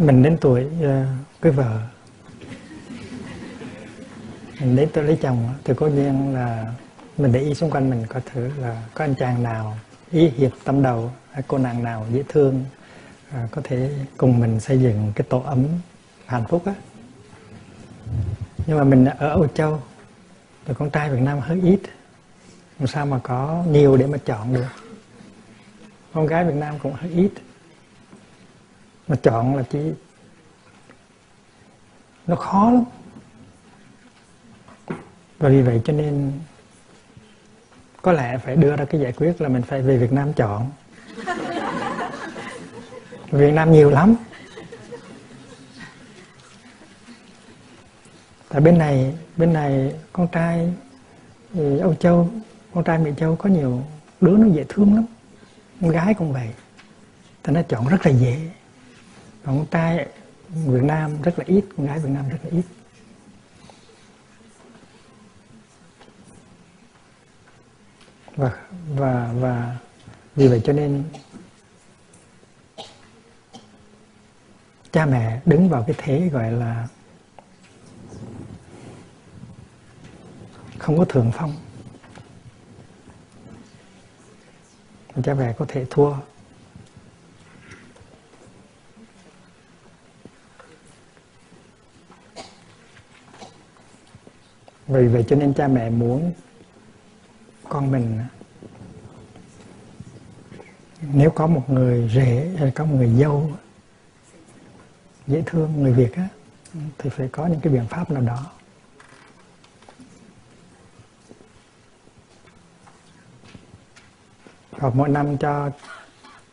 mình đến tuổi uh, cưới vợ. Mình đến tuổi lấy chồng thì có nhiên là mình để ý xung quanh mình có thử là có anh chàng nào ý hiệp tâm đầu hay cô nàng nào dễ thương à, có thể cùng mình xây dựng cái tổ ấm hạnh phúc á. Nhưng mà mình ở Âu Châu rồi con trai Việt Nam hơi ít làm sao mà có nhiều để mà chọn được. Con gái Việt Nam cũng hơi ít mà chọn là chỉ nó khó lắm. Và vì vậy cho nên có lẽ phải đưa ra cái giải quyết là mình phải về Việt Nam chọn. Việt Nam nhiều lắm. Tại bên này bên này con trai ừ, Âu Châu, con trai Mỹ Châu có nhiều đứa nó dễ thương lắm. Con gái cũng vậy. Thì nó chọn rất là dễ còn con trai Việt Nam rất là ít, con gái Việt Nam rất là ít. Và và và vì vậy cho nên cha mẹ đứng vào cái thế gọi là không có thường phong. Cha mẹ có thể thua. Vì vậy cho nên cha mẹ muốn con mình nếu có một người rể hay có một người dâu dễ thương người Việt á, thì phải có những cái biện pháp nào đó. Hoặc mỗi năm cho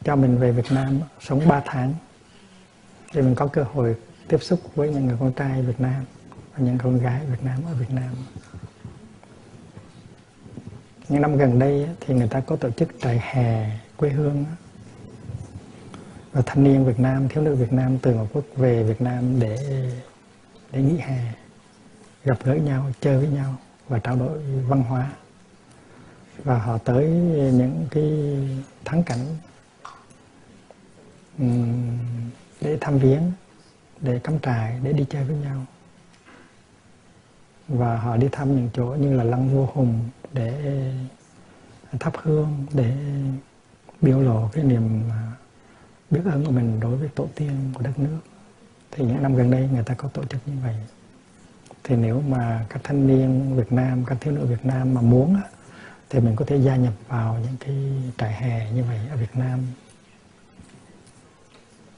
cho mình về Việt Nam sống 3 tháng để mình có cơ hội tiếp xúc với những người con trai Việt Nam những con gái Việt Nam ở Việt Nam. Những năm gần đây thì người ta có tổ chức trại hè quê hương và thanh niên Việt Nam, thiếu nữ Việt Nam từ Ngọc Quốc về Việt Nam để để nghỉ hè, gặp gỡ nhau, chơi với nhau và trao đổi văn hóa. Và họ tới những cái thắng cảnh để thăm viếng, để cắm trại, để đi chơi với nhau và họ đi thăm những chỗ như là lăng vua hùng để thắp hương, để biểu lộ cái niềm à, biết ơn của mình đối với tổ tiên của đất nước. Thì những năm gần đây người ta có tổ chức như vậy. Thì nếu mà các thanh niên Việt Nam, các thiếu nữ Việt Nam mà muốn thì mình có thể gia nhập vào những cái trại hè như vậy ở Việt Nam.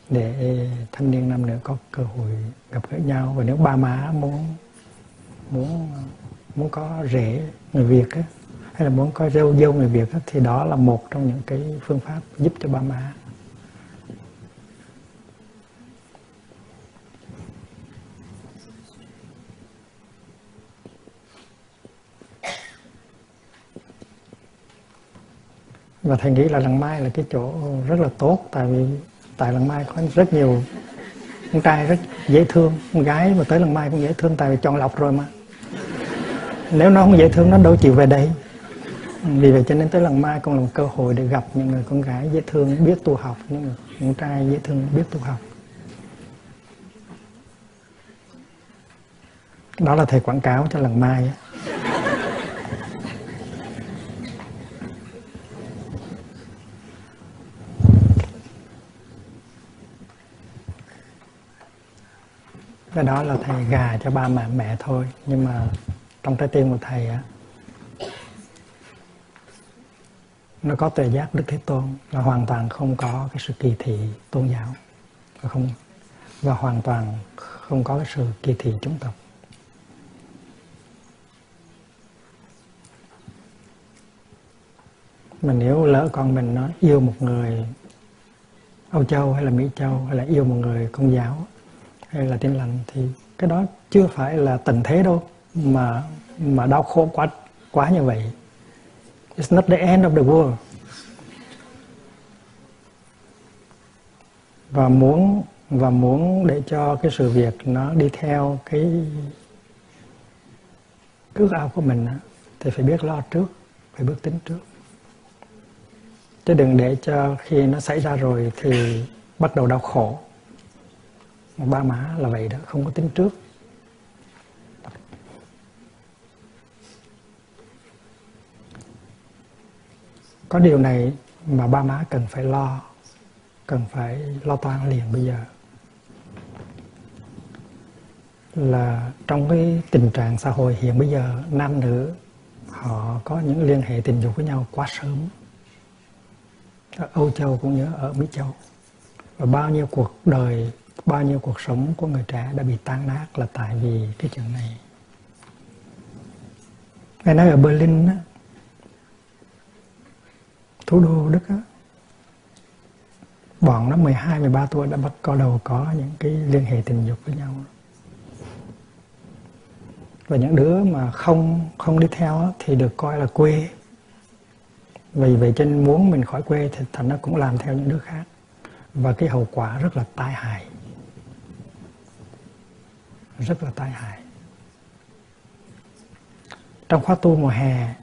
Để thanh niên nam nữ có cơ hội gặp gỡ nhau. Và nếu ba má muốn muốn muốn có rể người Việt á, hay là muốn có dâu dâu người Việt á, thì đó là một trong những cái phương pháp giúp cho ba má. Và thầy nghĩ là làng mai là cái chỗ rất là tốt tại vì tại làng mai có rất nhiều con trai rất dễ thương con gái mà tới làng mai cũng dễ thương tại vì chọn lọc rồi mà nếu nó không dễ thương, nó đâu chịu về đây. Vì vậy cho nên tới lần mai con là một cơ hội để gặp những người con gái dễ thương, biết tu học, những người con trai dễ thương, biết tu học. Đó là thầy quảng cáo cho lần mai cái đó là thầy gà cho ba mẹ mẹ thôi, nhưng mà trong trái tim của thầy á, nó có tuệ giác đức thế tôn là hoàn toàn không có cái sự kỳ thị tôn giáo. Và không, và hoàn toàn không có cái sự kỳ thị chủng tộc. Mà nếu lỡ con mình nó yêu một người Âu Châu hay là Mỹ Châu hay là yêu một người công giáo hay là tin lành, thì cái đó chưa phải là tình thế đâu mà mà đau khổ quá quá như vậy. It's not the end of the world. Và muốn và muốn để cho cái sự việc nó đi theo cái ước ao của mình thì phải biết lo trước, phải bước tính trước. Chứ đừng để cho khi nó xảy ra rồi thì bắt đầu đau khổ. Ba má là vậy đó, không có tính trước. Có điều này mà ba má cần phải lo cần phải lo toan liền bây giờ. Là trong cái tình trạng xã hội hiện bây giờ nam nữ họ có những liên hệ tình dục với nhau quá sớm. Ở Âu Châu cũng như ở Mỹ Châu. Và bao nhiêu cuộc đời bao nhiêu cuộc sống của người trẻ đã bị tan nát là tại vì cái chuyện này. Ngày nay ở Berlin á, thủ đô Đức á, bọn nó 12, 13 tuổi đã bắt có đầu có những cái liên hệ tình dục với nhau. Và những đứa mà không không đi theo thì được coi là quê. Vì vậy trên muốn mình khỏi quê thì thành nó cũng làm theo những đứa khác. Và cái hậu quả rất là tai hại. Rất là tai hại. Trong khóa tu mùa hè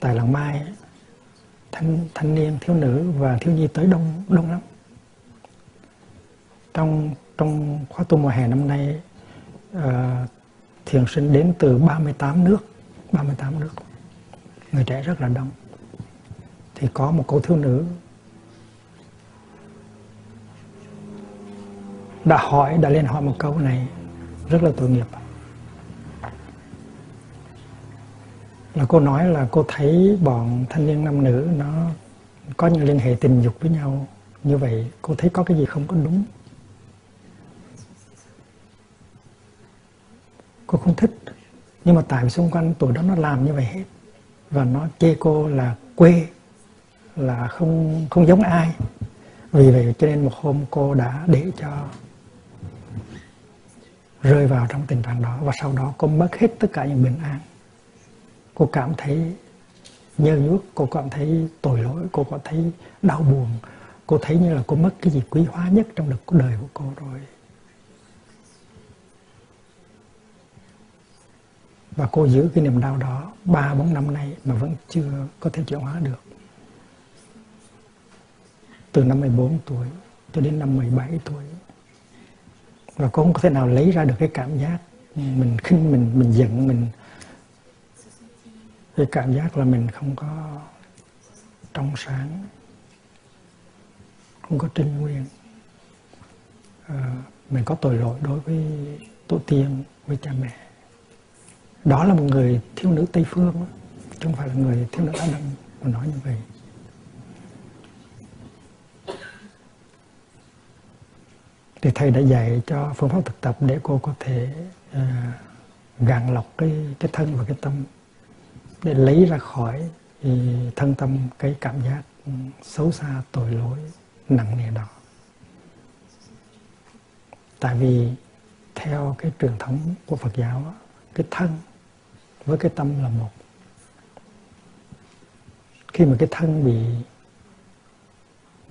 tại làng mai thanh thanh niên thiếu nữ và thiếu nhi tới đông đông lắm. Trong trong khóa tu mùa hè năm nay uh, thiền sinh đến từ 38 nước 38 nước. Người trẻ rất là đông. Thì có một cô thiếu nữ đã hỏi đã lên hỏi một câu này rất là tội nghiệp là cô nói là cô thấy bọn thanh niên nam nữ nó có những liên hệ tình dục với nhau. Như vậy, cô thấy có cái gì không có đúng? Cô không thích. Nhưng mà tại vì xung quanh tuổi đó nó làm như vậy hết. Và nó chê cô là quê, là không không giống ai. Vì vậy cho nên một hôm cô đã để cho rơi vào trong tình trạng đó. Và sau đó cô mất hết tất cả những bình an cô cảm thấy nhơ nhuốc, cô cảm thấy tội lỗi, cô cảm thấy đau buồn. Cô thấy như là cô mất cái gì quý hóa nhất trong đời của cô rồi. Và cô giữ cái niềm đau đó ba, bốn năm nay mà vẫn chưa có thể chuyển hóa được. Từ năm 14 tuổi cho đến năm 17 tuổi. Và cô không có thể nào lấy ra được cái cảm giác mình khinh, mình mình giận, mình cái cảm giác là mình không có trong sáng không có trinh nguyên à, ờ, mình có tội lỗi đối với tổ tiên với cha mẹ. Đó là một người thiếu nữ tây phương chứ không phải là người thiếu nữ á đông mà nói như vậy. Thì thầy đã dạy cho phương pháp thực tập để cô có thể ờ, uh, gạn lọc cái cái thân và cái tâm để lấy ra khỏi thân tâm cái cảm giác xấu xa, tội lỗi, nặng nề đó. Tại vì theo cái truyền thống của Phật giáo cái thân với cái tâm là một. Khi mà cái thân bị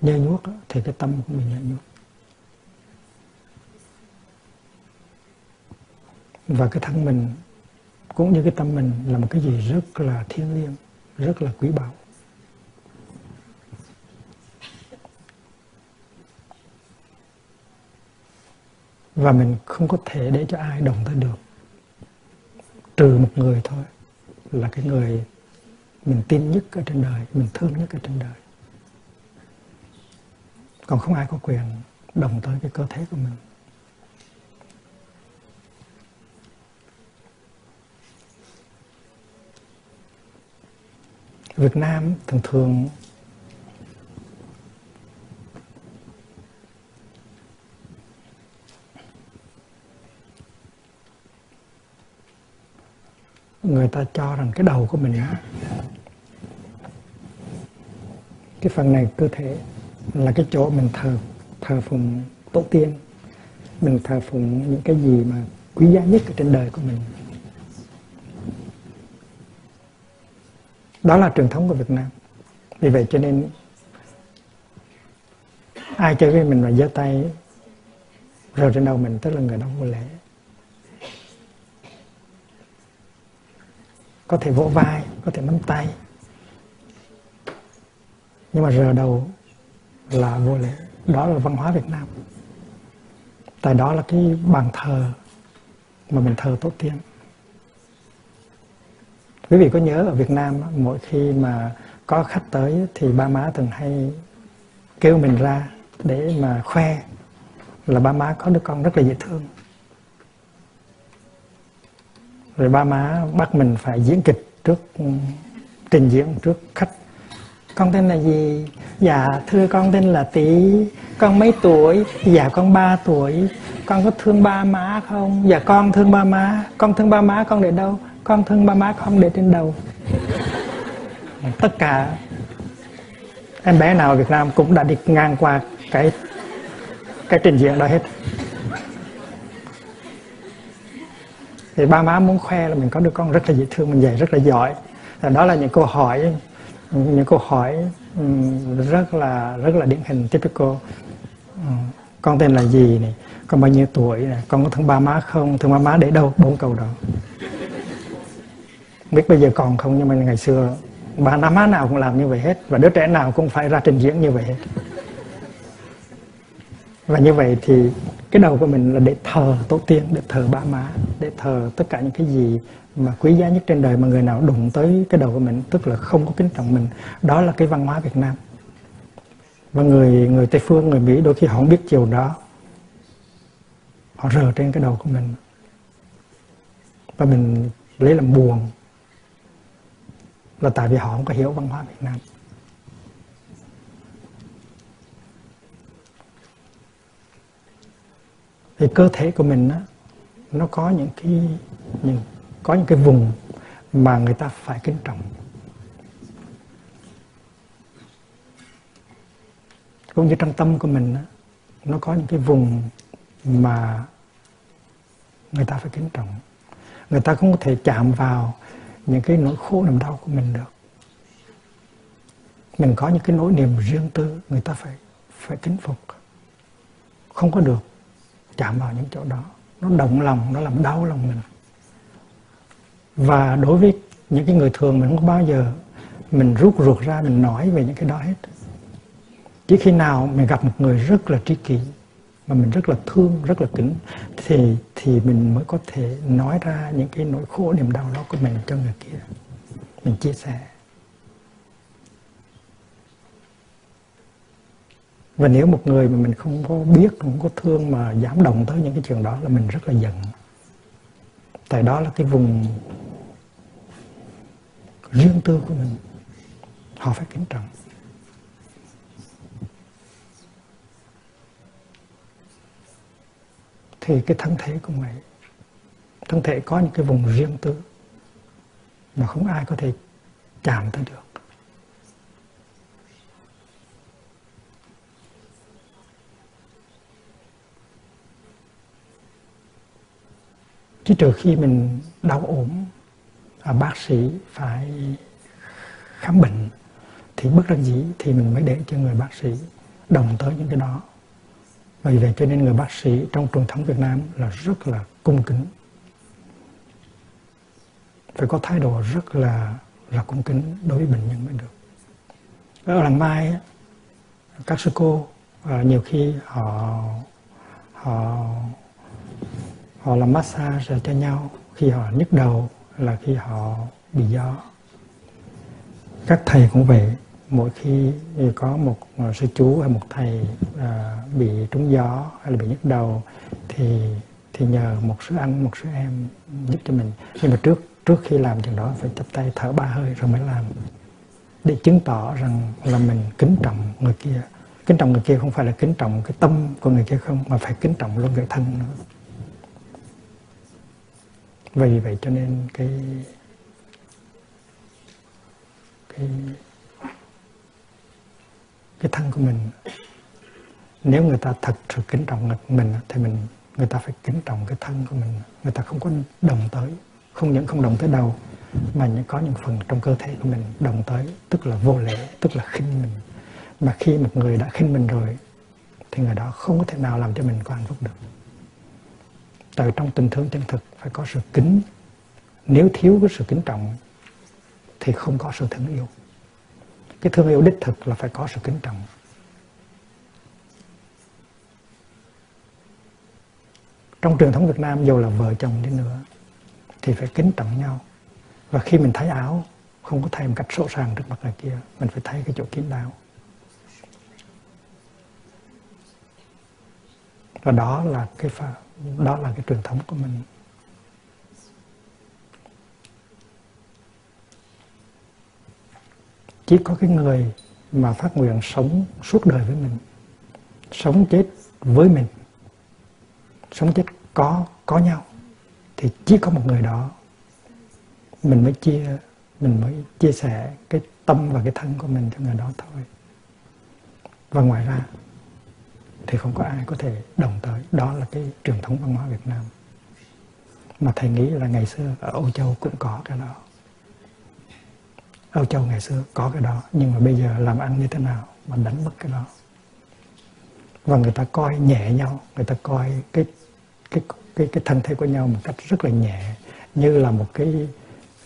nhơ nhuốc thì cái tâm cũng bị nhơ nhuốc. Và cái thân mình cũng như cái tâm mình là một cái gì rất là thiêng liêng, rất là quý báu. Và mình không có thể để cho ai đồng tới được. Trừ một người thôi là cái người mình tin nhất ở trên đời, mình thương nhất ở trên đời. Còn không ai có quyền đồng tới cái cơ thể của mình. Việt Nam thường thường người ta cho rằng cái đầu của mình cái phần này cơ thể là cái chỗ mình thờ thờ phụng tổ tiên. Mình thờ phụng những cái gì mà quý giá nhất ở trên đời của mình. Đó là truyền thống của Việt Nam. Vì vậy cho nên ai chơi với mình mà giơ tay rồi trên đầu mình, tức là người đó vô lễ. Có thể vỗ vai, có thể nắm tay, nhưng mà rờ đầu là vô lễ. Đó là văn hóa Việt Nam. Tại đó là cái bàn thờ mà mình thờ tổ tiên quý vị có nhớ ở Việt Nam mỗi khi mà có khách tới thì ba má thường hay kêu mình ra để mà khoe là ba má có đứa con rất là dễ thương. Rồi ba má bắt mình phải diễn kịch trước ừ, trình diễn trước khách. Con tên là gì? Dạ thưa con tên là tí con mấy tuổi? Dạ con ba tuổi. Con có thương ba má không? Dạ con thương ba má. Con thương ba má con để đâu? Con thương ba má không để trên đầu. Tất cả em bé nào ở Việt Nam cũng đã đi ngang qua cái cái trình diễn đó hết. Thì ba má muốn khoe là mình có đứa con rất là dễ thương, mình dạy rất là giỏi. Và đó là những câu hỏi, những câu hỏi rất là rất là điển hình, typical. Con tên là gì này, con bao nhiêu tuổi này, con có thương ba má không, thương ba má để đâu, bốn câu đó biết bây giờ còn không, nhưng mà ngày xưa bà nam má nào cũng làm như vậy hết, và đứa trẻ nào cũng phải ra trình diễn như vậy hết. Và như vậy thì cái đầu của mình là để thờ tổ tiên, để thờ ba má, để thờ tất cả những cái gì mà quý giá nhất trên đời mà người nào đụng tới cái đầu của mình, tức là không có kính trọng mình, đó là cái văn hóa Việt Nam. Và người người Tây phương, người Mỹ đôi khi họ không biết chiều đó. Họ rờ trên cái đầu của mình. Và mình lấy làm buồn là tại vì họ không có hiểu văn hóa Việt Nam. Thì cơ thể của mình á, nó có những cái những có những cái vùng mà người ta phải kính trọng. Cũng như trong tâm của mình á, nó có những cái vùng mà người ta phải kính trọng. Người ta không có thể chạm vào những cái nỗi khổ niềm đau của mình được. Mình có những cái nỗi niềm riêng tư, người ta phải phải kính phục. Không có được, chạm vào những chỗ đó. Nó động lòng, nó làm đau lòng mình. Và đối với những cái người thường, mình không bao giờ mình rút ruột ra, mình nói về những cái đó hết. Chỉ khi nào mình gặp một người rất là tri kỷ mà mình rất là thương, rất là kính. Thì thì mình mới có thể nói ra những cái nỗi khổ, niềm đau đó của mình cho người kia. Mình chia sẻ. Và nếu một người mà mình không có biết, không có thương mà dám động tới những cái chuyện đó là mình rất là giận. Tại đó là cái vùng riêng tư của mình. Họ phải kính trọng. Thì cái thân thể của người thân thể có những cái vùng riêng tư mà không ai có thể chạm tới được. Chứ trừ khi mình đau ốm à, bác sĩ phải khám bệnh thì bất đắc dĩ thì mình mới để cho người bác sĩ đồng tới những cái đó vì vậy cho nên người bác sĩ trong truyền thống Việt Nam là rất là cung kính. Phải có thái độ rất là là cung kính đối với bệnh nhân mới được. Ở làng mai các sư cô à, nhiều khi họ họ họ làm massage cho nhau khi họ nhức đầu là khi họ bị gió các thầy cũng vậy mỗi khi có một à, sư chú hay một thầy à, bị trúng gió hay là bị nhức đầu thì thì nhờ một sư anh một sư em giúp cho mình. Nhưng mà trước trước khi làm chuyện đó phải chắp tay thở ba hơi rồi mới làm. Để chứng tỏ rằng là mình kính trọng người kia. Kính trọng người kia không phải là kính trọng cái tâm của người kia không mà phải kính trọng luôn người thân nữa. Vì vậy cho nên cái cái cái thân của mình. Nếu người ta thật sự kính trọng mình, thì mình, người ta phải kính trọng cái thân của mình. Người ta không có đồng tới, không những không đồng tới đầu, mà có những phần trong cơ thể của mình đồng tới, tức là vô lễ, tức là khinh mình. Mà khi một người đã khinh mình rồi, thì người đó không có thể nào làm cho mình có hạnh phúc được. Từ trong tình thương chân thực phải có sự kính. Nếu thiếu cái sự kính trọng, thì không có sự thương yêu cái thương yêu đích thực là phải có sự kính trọng. Trong truyền thống Việt Nam dù là vợ chồng đi nữa thì phải kính trọng nhau. Và khi mình thấy áo không có thay một cách sổ sàng trước mặt người kia mình phải thấy cái chỗ kín đáo. Và đó là cái pha, đó là cái truyền thống của mình. Chỉ có cái người mà phát nguyện sống suốt đời với mình, sống chết với mình, sống chết có có nhau, thì chỉ có một người đó, mình mới chia, mình mới chia sẻ cái tâm và cái thân của mình cho người đó thôi. Và ngoài ra thì không có ai có thể đồng tới. Đó là cái truyền thống văn hóa Việt Nam. Mà thầy nghĩ là ngày xưa ở Âu Châu cũng có cái đó. Âu Châu ngày xưa có cái đó, nhưng mà bây giờ làm ăn như thế nào mà đánh mất cái đó? Và người ta coi nhẹ nhau, người ta coi cái cái cái cái thân thể của nhau một cách rất là nhẹ, như là một cái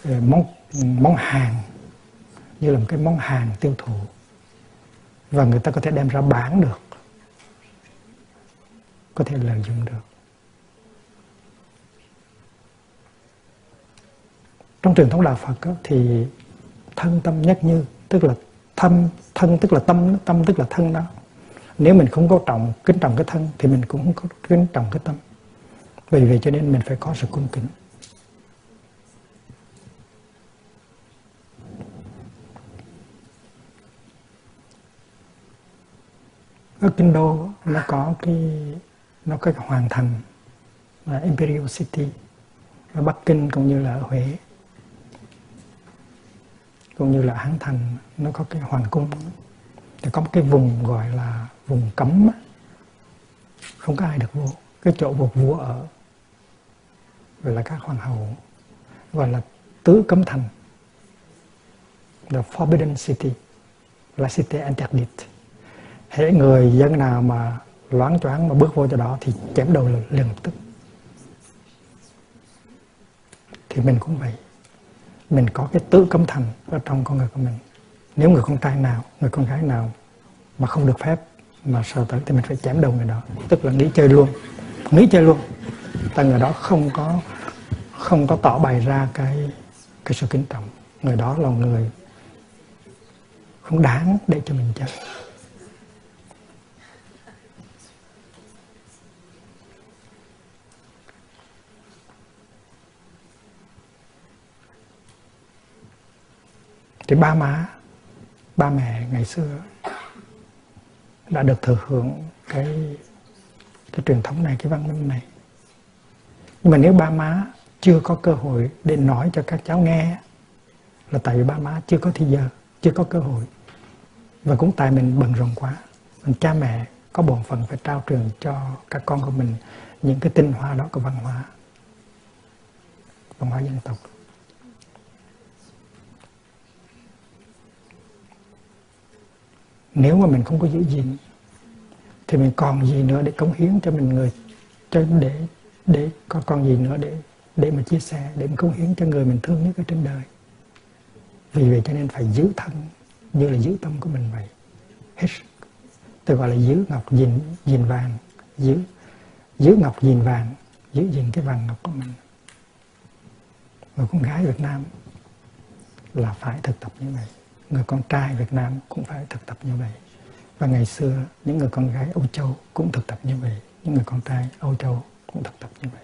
ờ, món món hàng, như là một cái món hàng tiêu thụ. Và người ta có thể đem ra bán được, có thể lợi dụng được. Trong truyền thống đạo Phật thì thân tâm nhất như, tức là thân thân tức là tâm tâm tức là thân đó. Nếu mình không có trọng, kính trọng cái thân thì mình cũng không có kính trọng cái tâm. Vì vậy cho nên mình phải có sự cung kính. Ở kinh đô nó có cái, nó có cái hoàng thành là Imperial City ở Bắc Kinh cũng như là ở Huế cũng như là Hán Thành nó có cái hoàng cung. Thì có một cái vùng gọi là vùng cấm không có ai được vô. Cái chỗ buộc vua ở, gọi là các hoàng hậu, gọi là tứ cấm thành. The forbidden city, là city interdite hễ người dân nào mà loáng choáng mà bước vô chỗ đó thì chém đầu liền lập tức. Thì mình cũng vậy mình có cái tự cấm thành ở trong con người của mình. Nếu người con trai nào, người con gái nào mà không được phép mà sờ tới thì mình phải chém đầu người đó. Tức là nghĩ chơi luôn. Nghĩ chơi luôn. Tại người đó không có không có tỏ bày ra cái cái sự kính trọng. Người đó là người không đáng để cho mình chơi thì ba má, ba mẹ ngày xưa đã được thừa hưởng cái cái truyền thống này, cái văn minh này. Nhưng mà nếu ba má chưa có cơ hội để nói cho các cháu nghe, là tại vì ba má chưa có thời giờ, chưa có cơ hội, và cũng tại mình bận rộn quá, mình cha mẹ có bổn phận phải trao truyền cho các con của mình những cái tinh hoa đó của văn hóa văn hóa dân tộc. Nếu mà mình không có giữ gìn, thì mình còn gì nữa để cống hiến cho mình người, cho để để có còn gì nữa để để mà chia sẻ, để mà cống hiến cho người mình thương nhất ở trên đời. Vì vậy cho nên phải giữ thân, như là giữ tâm của mình vậy. Hết tôi gọi là giữ ngọc gìn gìn vàng. Giữ giữ ngọc gìn vàng, giữ gìn cái vàng ngọc của mình. Người con gái Việt Nam là phải thực tập như vậy người con trai Việt Nam cũng phải thực tập như vậy. Và ngày xưa những người con gái Âu Châu cũng thực tập như vậy. Những người con trai Âu Châu cũng thực tập như vậy.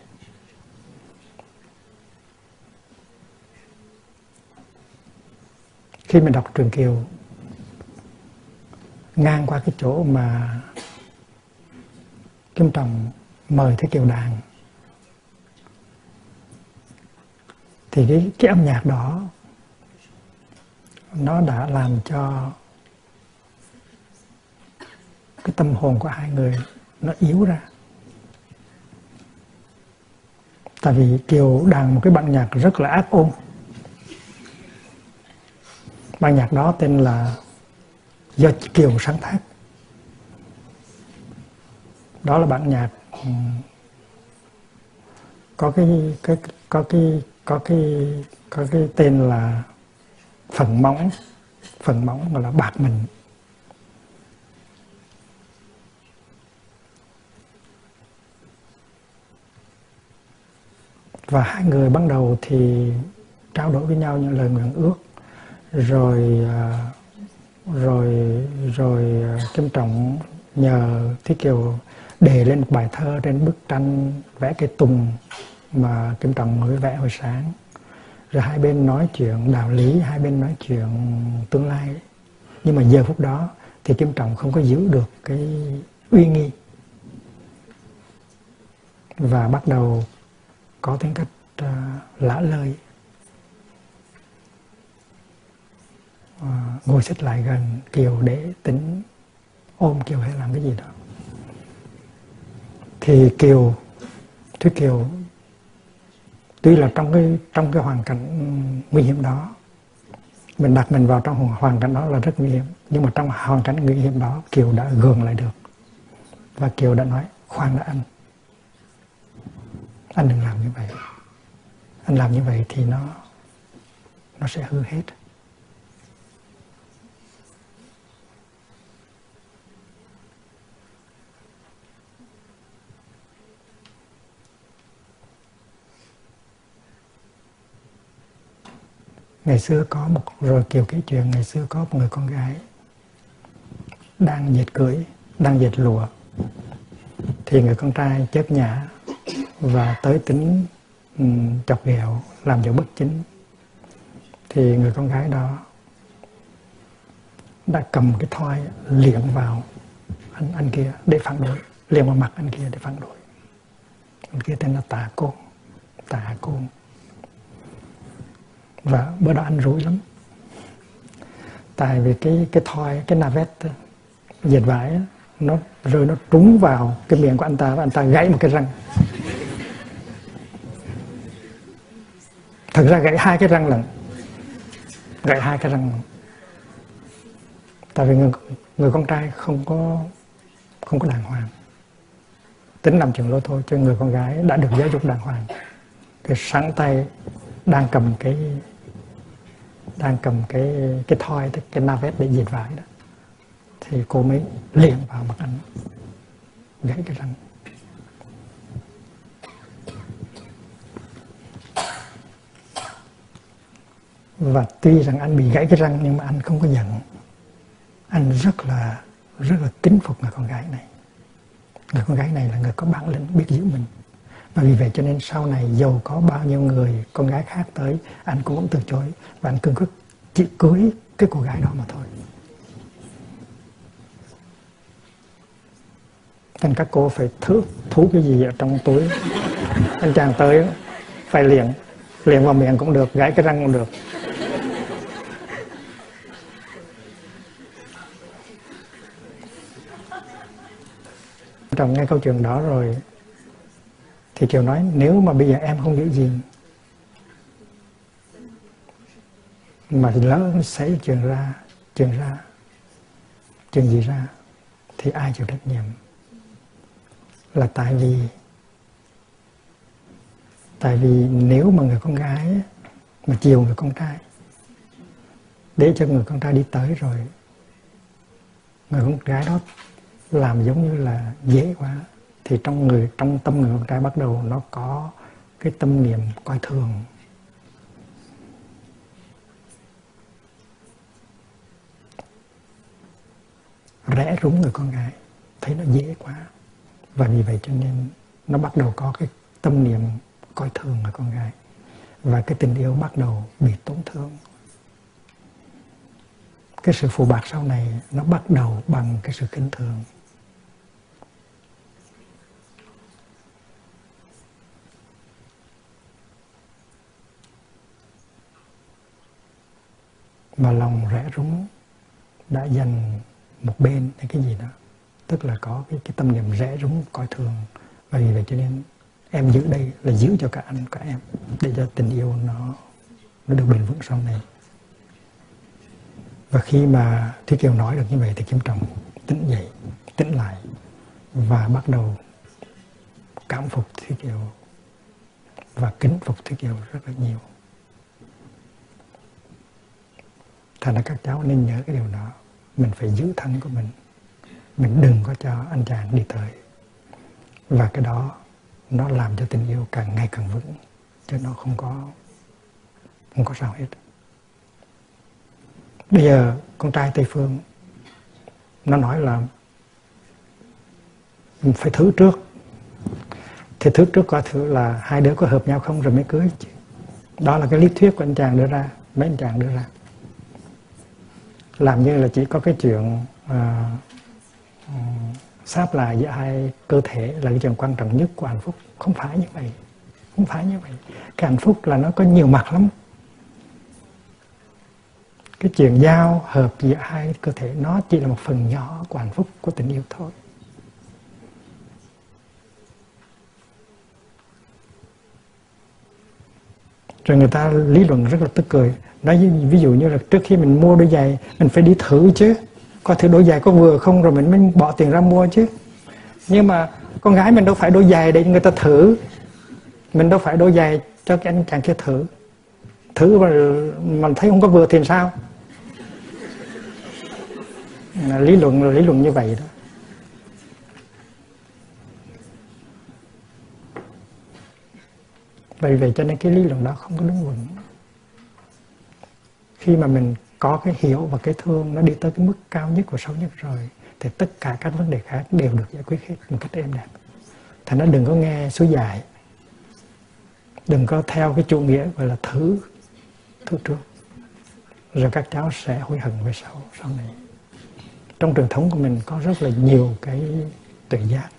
Khi mình đọc trường kiều ngang qua cái chỗ mà Kim Trọng mời Thế Kiều đàn thì cái, cái âm nhạc đó nó đã làm cho cái tâm hồn của hai người nó yếu ra. Tại vì kiều đàn một cái bản nhạc rất là ác ôn. Bản nhạc đó tên là do kiều sáng tác. Đó là bản nhạc có cái cái, có cái có cái có cái tên là phần móng phần móng gọi là bạc mình. Và hai người ban đầu thì trao đổi với nhau những lời nguyện ước, rồi à, rồi rồi à, kim trọng nhờ thiết kiều đề lên một bài thơ trên bức tranh vẽ cây tùng mà kim trọng mới vẽ hồi sáng rồi hai bên nói chuyện đạo lý hai bên nói chuyện tương lai nhưng mà giờ phút đó thì kim trọng không có giữ được cái uy nghi. Và bắt đầu có tính cách uh, lã lời uh, ờ, ngồi xích lại gần kiều để tính ôm kiều hay làm cái gì đó. Thì kiều thúy kiều tuy là trong cái trong cái hoàn cảnh nguy hiểm đó, mình đặt mình vào trong hoàn cảnh đó là rất nguy hiểm. Nhưng mà trong hoàn cảnh nguy hiểm đó, kiều đã gượng lại được. Và kiều đã nói, khoan đã anh. Anh đừng làm như vậy. Anh làm như vậy thì nó nó sẽ hư hết. Ngày xưa có một rồi kiểu kể chuyện ngày xưa có một người con gái đang dệt cưới đang dệt lụa. Thì người con trai chớp nhã và tới tính um, chọc ghẹo làm cho bất chính. Thì người con gái đó đã cầm cái thoi liệng vào anh anh kia để phản đối liệng vào mặt anh kia để phản đối. Anh kia tên là tà côn tà côn và bữa đó anh rủi lắm. Tại vì cái cái thoi cái navet dệt vải nó rơi nó trúng vào cái miệng của anh ta và anh ta gãy một cái răng. Thật ra gãy hai cái răng lận. Gãy hai cái răng tại vì người, người con trai không có không có đàng hoàng. Tính làm trường lô thôi cho người con gái đã được giáo dục đàng hoàng. Cái sáng tay đang cầm cái đang cầm cái cái thoi, cái navet để dệt vải đó. Thì cô mới liền vào mặt anh, gãy cái răng. Và tuy rằng anh bị gãy cái răng nhưng mà anh không có giận. Anh rất là rất là kính phục người con gái này. Người con gái này là người có bản lĩnh biết giữ mình và vì vậy cho nên sau này giàu có bao nhiêu người, con gái khác tới, anh cũng vẫn từ chối. Và anh cương quyết chỉ cưới cái cô gái đó mà thôi. Nên các cô phải thước thú cái gì ở trong túi. Anh chàng tới phải liền liền vào miệng cũng được gãy cái răng cũng được. Trong nghe câu chuyện đó rồi thì Kiều nói, nếu mà bây giờ em không giữ gìn, mà lỡ xảy chuyện ra chuyện ra, chuyện gì ra, thì ai chịu trách nhiệm? Là tại vì tại vì nếu mà người con gái, mà chiều người con trai, để cho người con trai đi tới rồi, người con gái đó làm giống như là dễ quá thì trong người, trong tâm người con trai bắt đầu nó có cái tâm niệm coi thường. Rẽ rúng người con gái, thấy nó dễ quá. Và vì vậy cho nên nó bắt đầu có cái tâm niệm coi thường người con gái. Và cái tình yêu bắt đầu bị tổn thương. Cái sự phù bạc sau này nó bắt đầu bằng cái sự khinh thường. Mà lòng rẽ rúng đã dành một bên hay cái gì đó. Tức là có cái, cái tâm niệm rẽ rúng coi thường. Và vì vậy cho nên em giữ đây là giữ cho cả anh cả em để cho tình yêu nó nó được bền vững sau này. Và khi mà Thúy Kiều nói được như vậy thì Kim Trọng tỉnh dậy tỉnh lại và bắt đầu cảm phục Thúy Kiều và kính phục Thúy Kiều rất là nhiều. Thành ra các cháu nên nhớ cái điều đó. Mình phải giữ thân của mình. Mình đừng có cho anh chàng đi tới. Và cái đó, nó làm cho tình yêu càng ngày càng vững, chứ nó không có không có sao hết. Bây giờ, con trai tây phương, nó nói là mình phải thử trước. Thì thử trước coi thử là hai đứa có hợp nhau không rồi mới cưới. Đó là cái lý thuyết của anh chàng đưa ra, mấy anh chàng đưa ra làm như là chỉ có cái chuyện à, ừ, sáp lại giữa hai cơ thể là cái chuyện quan trọng nhất của hạnh phúc. Không phải như vậy. Không phải như vậy. Cái hạnh phúc là nó có nhiều mặt lắm. Cái chuyện giao hợp giữa hai cơ thể nó chỉ là một phần nhỏ của hạnh phúc của tình yêu thôi. Rồi người ta lý luận rất là tức cười. Nói ví dụ như là trước khi mình mua đôi giày, mình phải đi thử chứ. Coi thử đôi giày có vừa không rồi mình mới bỏ tiền ra mua chứ. Nhưng mà con gái mình đâu phải đôi giày để người ta thử. Mình đâu phải đôi giày cho cái anh chàng kia thử. Thử mà mình thấy không có vừa thì sao? Lý luận là lý luận như vậy đó. Vậy vậy cho nên cái lý luận đó không có đúng vững khi mà mình có cái hiểu và cái thương, nó đi tới cái mức cao nhất của sâu nhất rồi, thì tất cả các vấn đề khác đều được giải quyết hết một cách êm đẹp. Thành nó đừng có nghe số dài. Đừng có theo cái chủ nghĩa gọi là thứ thứ trước. Rồi các cháu sẽ hối hận về sau sau này. Trong truyền thống của mình có rất là nhiều cái tự giác.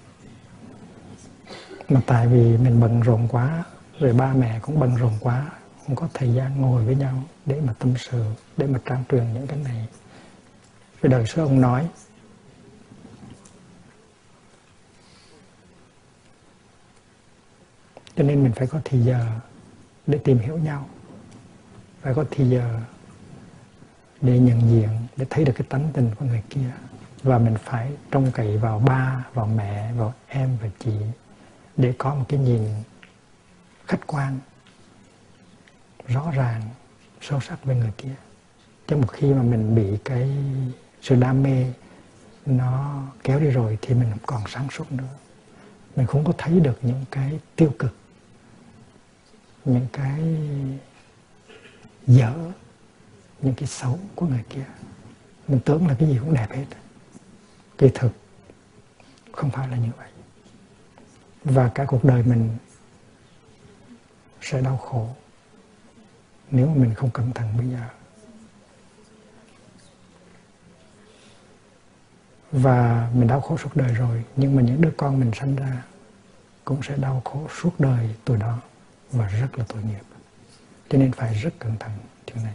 Mà tại vì mình bận rộn quá rồi ba mẹ cũng bận rộn quá, không có thời gian ngồi với nhau để mà tâm sự, để mà trang truyền những cái này. Rồi đời xưa ông nói, cho nên mình phải có thì giờ để tìm hiểu nhau. Phải có thì giờ để nhận diện, để thấy được cái tánh tình của người kia. Và mình phải trông cậy vào ba, vào mẹ, vào em và chị để có một cái nhìn khách quan, rõ ràng, sâu sắc với người kia. Chứ một khi mà mình bị cái sự đam mê nó kéo đi rồi thì mình không còn sáng suốt nữa. Mình không có thấy được những cái tiêu cực, những cái dở, những cái xấu của người kia. Mình tưởng là cái gì cũng đẹp hết. Kỳ thực, không phải là như vậy. Và cả cuộc đời mình sẽ đau khổ nếu mình không cẩn thận bây giờ. Và mình đau khổ suốt đời rồi, nhưng mà những đứa con mình sinh ra cũng sẽ đau khổ suốt đời tuổi đó, và rất là tội nghiệp. Cho nên phải rất cẩn thận chuyện này.